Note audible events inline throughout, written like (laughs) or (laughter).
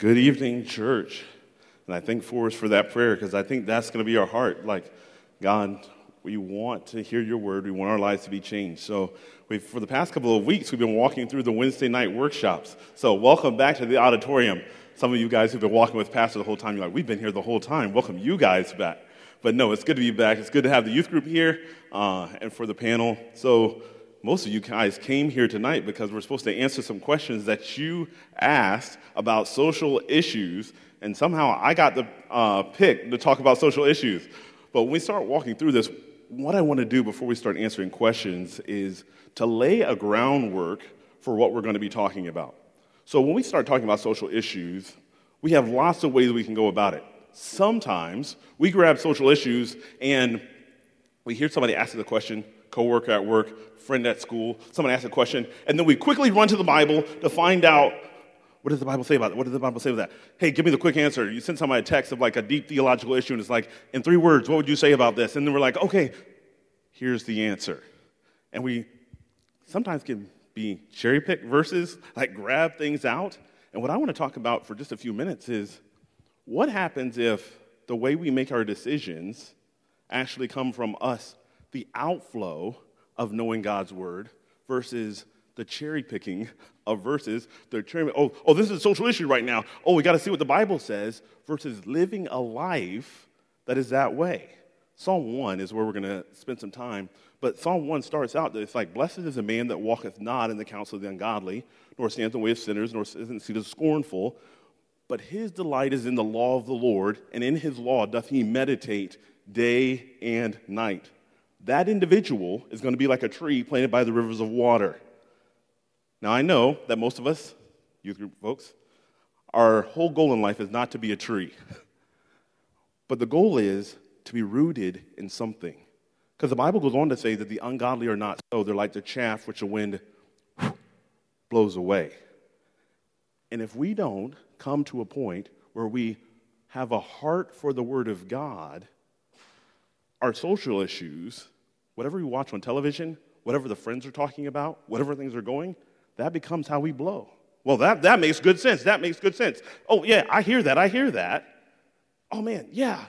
Good evening, church. And I thank Forrest for that prayer because I think that's going to be our heart. Like, God, we want to hear your word. We want our lives to be changed. So, for the past couple of weeks, we've been walking through the Wednesday night workshops. So, welcome back to the auditorium. Some of you guys who've been walking with Pastor the whole time, you're like, we've been here the whole time. Welcome you guys back. But no, it's good to be back. It's good to have the youth group here uh, and for the panel. So, most of you guys came here tonight because we're supposed to answer some questions that you asked about social issues, and somehow I got the uh, pick to talk about social issues. But when we start walking through this, what I want to do before we start answering questions is to lay a groundwork for what we're going to be talking about. So when we start talking about social issues, we have lots of ways we can go about it. Sometimes we grab social issues and we hear somebody ask the question, coworker at work, friend at school, someone asks a question, and then we quickly run to the Bible to find out what does the Bible say about it? What does the Bible say about that? Hey, give me the quick answer. You send somebody a text of like a deep theological issue, and it's like, in three words, what would you say about this? And then we're like, okay, here's the answer. And we sometimes can be cherry pick verses, like grab things out. And what I want to talk about for just a few minutes is what happens if the way we make our decisions actually come from us the outflow of knowing God's word versus the cherry picking of verses. The cherry, oh, oh, this is a social issue right now. Oh, we got to see what the Bible says versus living a life that is that way. Psalm 1 is where we're going to spend some time. But Psalm 1 starts out that it's like, Blessed is a man that walketh not in the counsel of the ungodly, nor stands in the way of sinners, nor sits in the seat of the scornful. But his delight is in the law of the Lord, and in his law doth he meditate day and night that individual is going to be like a tree planted by the rivers of water. Now, I know that most of us, youth group folks, our whole goal in life is not to be a tree. (laughs) But the goal is to be rooted in something. Because the Bible goes on to say that the ungodly are not so. They're like the chaff which the wind (sniffs) blows away. And if we don't come to a point where we have a heart for the Word of God, our social issues, whatever we watch on television, whatever the friends are talking about, whatever things are going, that becomes how we blow. Well, that, that makes good sense. That makes good sense. Oh, yeah, I hear that. I hear that. Oh, man, yeah.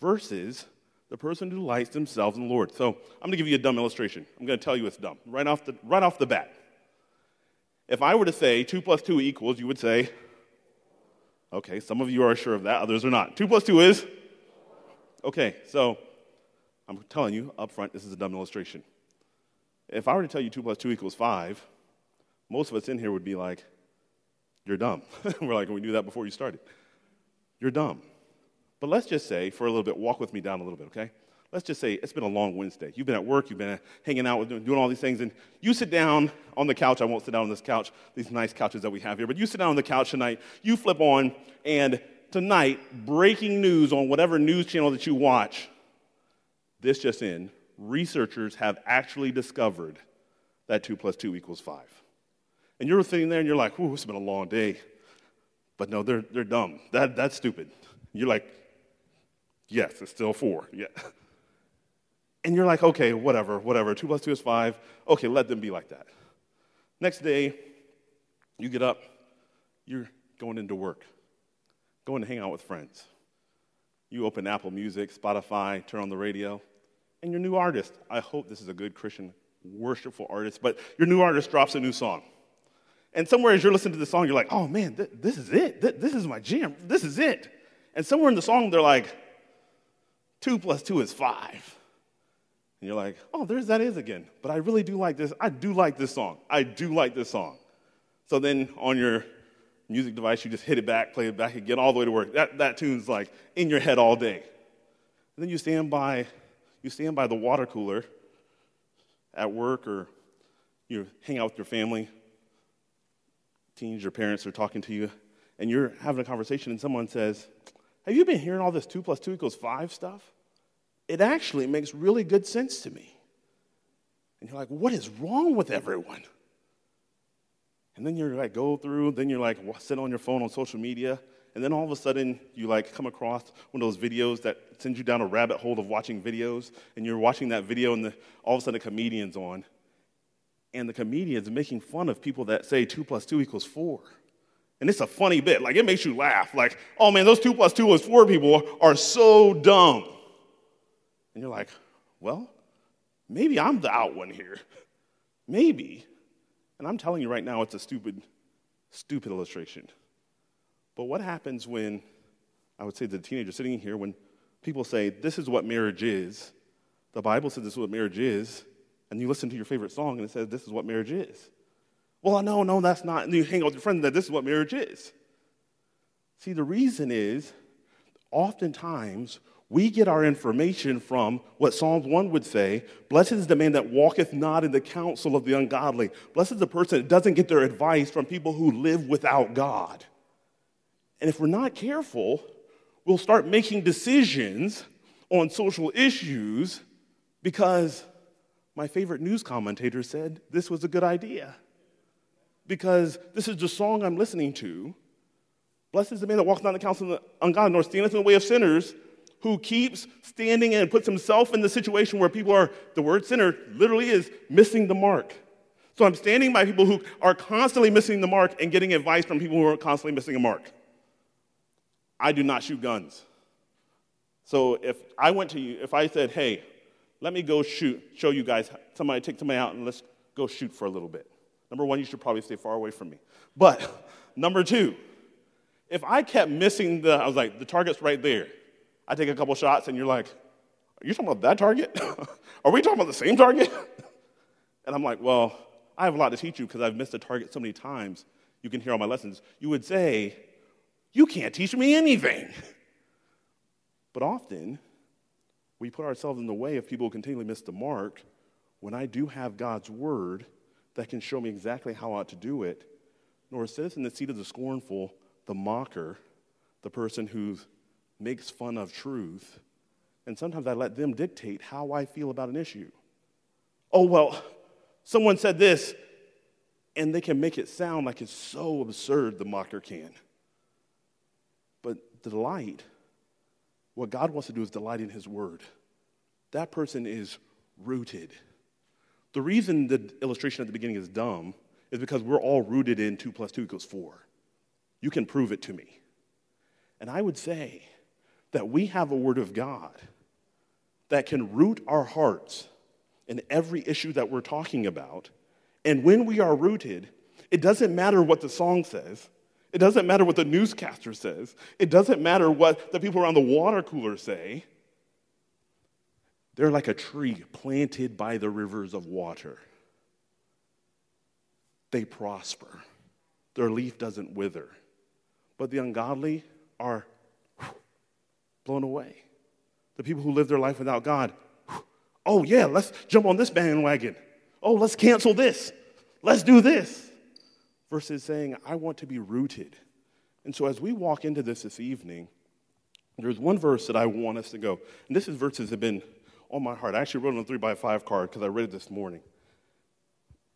Versus the person who delights themselves in the Lord. So I'm going to give you a dumb illustration. I'm going to tell you it's dumb right off the, right off the bat. If I were to say 2 plus 2 equals, you would say, okay, some of you are sure of that, others are not. 2 plus 2 is? Okay, so I'm telling you up front, this is a dumb illustration. If I were to tell you 2 plus 2 equals 5, most of us in here would be like, You're dumb. (laughs) We're like, We knew that before you started. You're dumb. But let's just say, for a little bit, walk with me down a little bit, okay? Let's just say it's been a long Wednesday. You've been at work, you've been hanging out, with, doing all these things, and you sit down on the couch. I won't sit down on this couch, these nice couches that we have here, but you sit down on the couch tonight, you flip on, and tonight, breaking news on whatever news channel that you watch, this just in, researchers have actually discovered that 2 plus 2 equals 5. And you're sitting there and you're like, ooh, it's been a long day. But no, they're, they're dumb. That, that's stupid. You're like, yes, it's still 4. Yeah. (laughs) And you're like, okay, whatever, whatever. 2 plus 2 is 5. Okay, let them be like that. Next day, you get up, you're going into work, going to hang out with friends. You open Apple Music, Spotify, turn on the radio and your new artist. I hope this is a good Christian, worshipful artist, but your new artist drops a new song. And somewhere as you're listening to the song, you're like, oh man, th- this is it. Th- this is my jam. This is it. And somewhere in the song, they're like, two plus two is five. And you're like, oh, there's that is again. But I really do like this. I do like this song. I do like this song. So then on your music device, you just hit it back, play it back again, all the way to work. That, that tune's like in your head all day. And then you stand by you stand by the water cooler at work or you hang out with your family, teens, your parents are talking to you, and you're having a conversation, and someone says, Have you been hearing all this 2 plus 2 equals 5 stuff? It actually makes really good sense to me. And you're like, What is wrong with everyone? And then you're like, go through, then you're like, sit on your phone on social media, and then all of a sudden you like come across one of those videos that sends you down a rabbit hole of watching videos and you're watching that video and the, all of a sudden a comedian's on and the comedian's making fun of people that say 2 plus 2 equals 4 And it's a funny bit. Like, it makes you laugh. Like, oh man, those two plus two was four people are so dumb. And you're like, well, maybe I'm the out one here. Maybe. And I'm telling you right now, it's a stupid, stupid illustration. But what happens when, I would say, the teenager sitting here, when people say, this is what marriage is, the Bible says this is what marriage is, and you listen to your favorite song and it says this is what marriage is. Well, no, no, that's not. And you hang out with your friends that this is what marriage is. See, the reason is oftentimes we get our information from what Psalms 1 would say Blessed is the man that walketh not in the counsel of the ungodly. Blessed is the person that doesn't get their advice from people who live without God. And if we're not careful, we'll start making decisions on social issues because my favorite news commentator said this was a good idea. Because this is the song I'm listening to. Blessed is the man that walks not in the counsel of ungodly, nor standeth in the way of sinners, who keeps standing and puts himself in the situation where people are, the word sinner literally is missing the mark. So I'm standing by people who are constantly missing the mark and getting advice from people who are constantly missing a mark. I do not shoot guns. So if I went to you, if I said, hey, let me go shoot, show you guys, somebody take somebody out and let's go shoot for a little bit. Number one, you should probably stay far away from me. But (laughs) number two, if I kept missing the, I was like, the target's right there. I take a couple shots and you're like, are you talking about that target? (laughs) Are we talking about the same target? (laughs) and I'm like, well, I have a lot to teach you because I've missed a target so many times. You can hear all my lessons. You would say, you can't teach me anything. (laughs) But often, we put ourselves in the way of people who continually miss the mark when I do have God's word that can show me exactly how I ought to do it, nor sits in the seat of the scornful, the mocker, the person who makes fun of truth. And sometimes I let them dictate how I feel about an issue. Oh, well, someone said this, and they can make it sound like it's so absurd, the mocker can. Delight what God wants to do is delight in His Word. That person is rooted. The reason the illustration at the beginning is dumb is because we're all rooted in 2 plus 2 equals 4. You can prove it to me. And I would say that we have a Word of God that can root our hearts in every issue that we're talking about. And when we are rooted, it doesn't matter what the song says, it doesn't matter what the newscaster says. It doesn't matter what the people around the water cooler say. They're like a tree planted by the rivers of water. They prosper, their leaf doesn't wither. But the ungodly are blown away. The people who live their life without God, oh, yeah, let's jump on this bandwagon. Oh, let's cancel this. Let's do this versus saying, I want to be rooted. And so as we walk into this this evening, there's one verse that I want us to go. And this is verses that have been on my heart. I actually wrote on a three by five card because I read it this morning.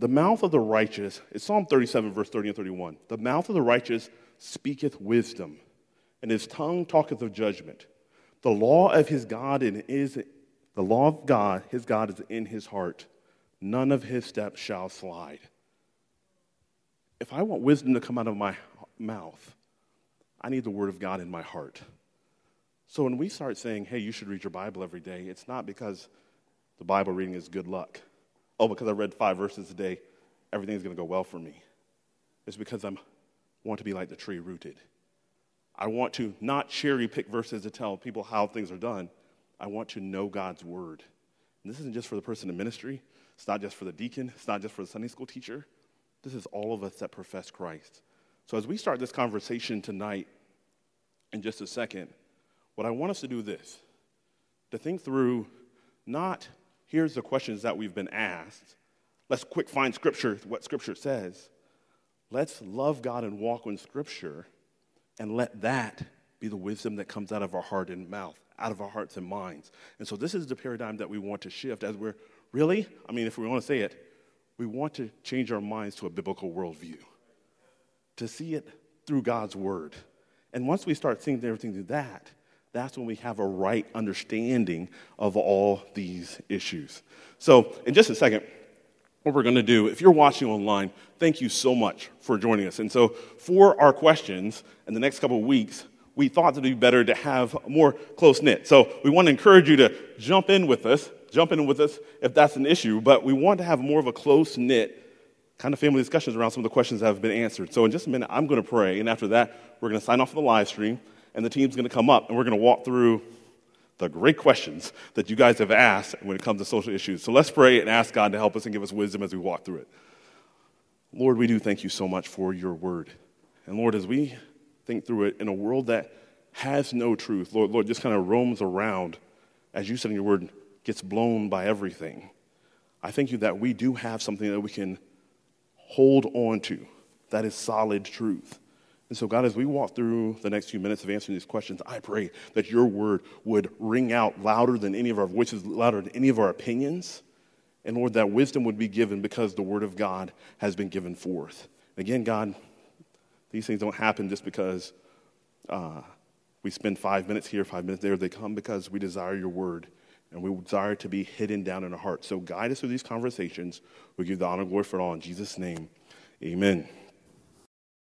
The mouth of the righteous, it's Psalm 37, verse 30 and 31. The mouth of the righteous speaketh wisdom, and his tongue talketh of judgment. The law of his God and is the law of God, his God is in his heart. None of his steps shall slide if I want wisdom to come out of my mouth, I need the Word of God in my heart. So when we start saying, hey, you should read your Bible every day, it's not because the Bible reading is good luck. Oh, because I read five verses a day, everything's going to go well for me. It's because I want to be like the tree rooted. I want to not cherry pick verses to tell people how things are done. I want to know God's Word. And this isn't just for the person in ministry, it's not just for the deacon, it's not just for the Sunday school teacher. This is all of us that profess Christ. So, as we start this conversation tonight, in just a second, what I want us to do is this to think through not here's the questions that we've been asked. Let's quick find scripture, what scripture says. Let's love God and walk in scripture and let that be the wisdom that comes out of our heart and mouth, out of our hearts and minds. And so this is the paradigm that we want to shift as we're really, I mean, if we want to say it, we want to change our minds to a biblical worldview, to see it through God's word. And once we start seeing everything through that, that's when we have a right understanding of all these issues. So, in just a second, what we're going to do, if you're watching online, thank you so much for joining us. And so, for our questions in the next couple of weeks, we thought it would be better to have more close knit. So, we want to encourage you to jump in with us, jump in with us if that's an issue, but we want to have more of a close knit kind of family discussions around some of the questions that have been answered. So, in just a minute, I'm going to pray, and after that, we're going to sign off the live stream, and the team's going to come up, and we're going to walk through the great questions that you guys have asked when it comes to social issues. So let's pray and ask God to help us and give us wisdom as we walk through it. Lord, we do thank you so much for your word. And Lord, as we think through it in a world that has no truth, Lord, Lord, just kind of roams around, as you said in your word, gets blown by everything. I thank you that we do have something that we can hold on to that is solid truth. And so, God, as we walk through the next few minutes of answering these questions, I pray that your word would ring out louder than any of our voices, louder than any of our opinions. And Lord, that wisdom would be given because the word of God has been given forth. Again, God, these things don't happen just because uh, we spend five minutes here, five minutes there. They come because we desire your word and we desire to be hidden down in our heart. So guide us through these conversations. We give the honor glory for all in Jesus' name. Amen.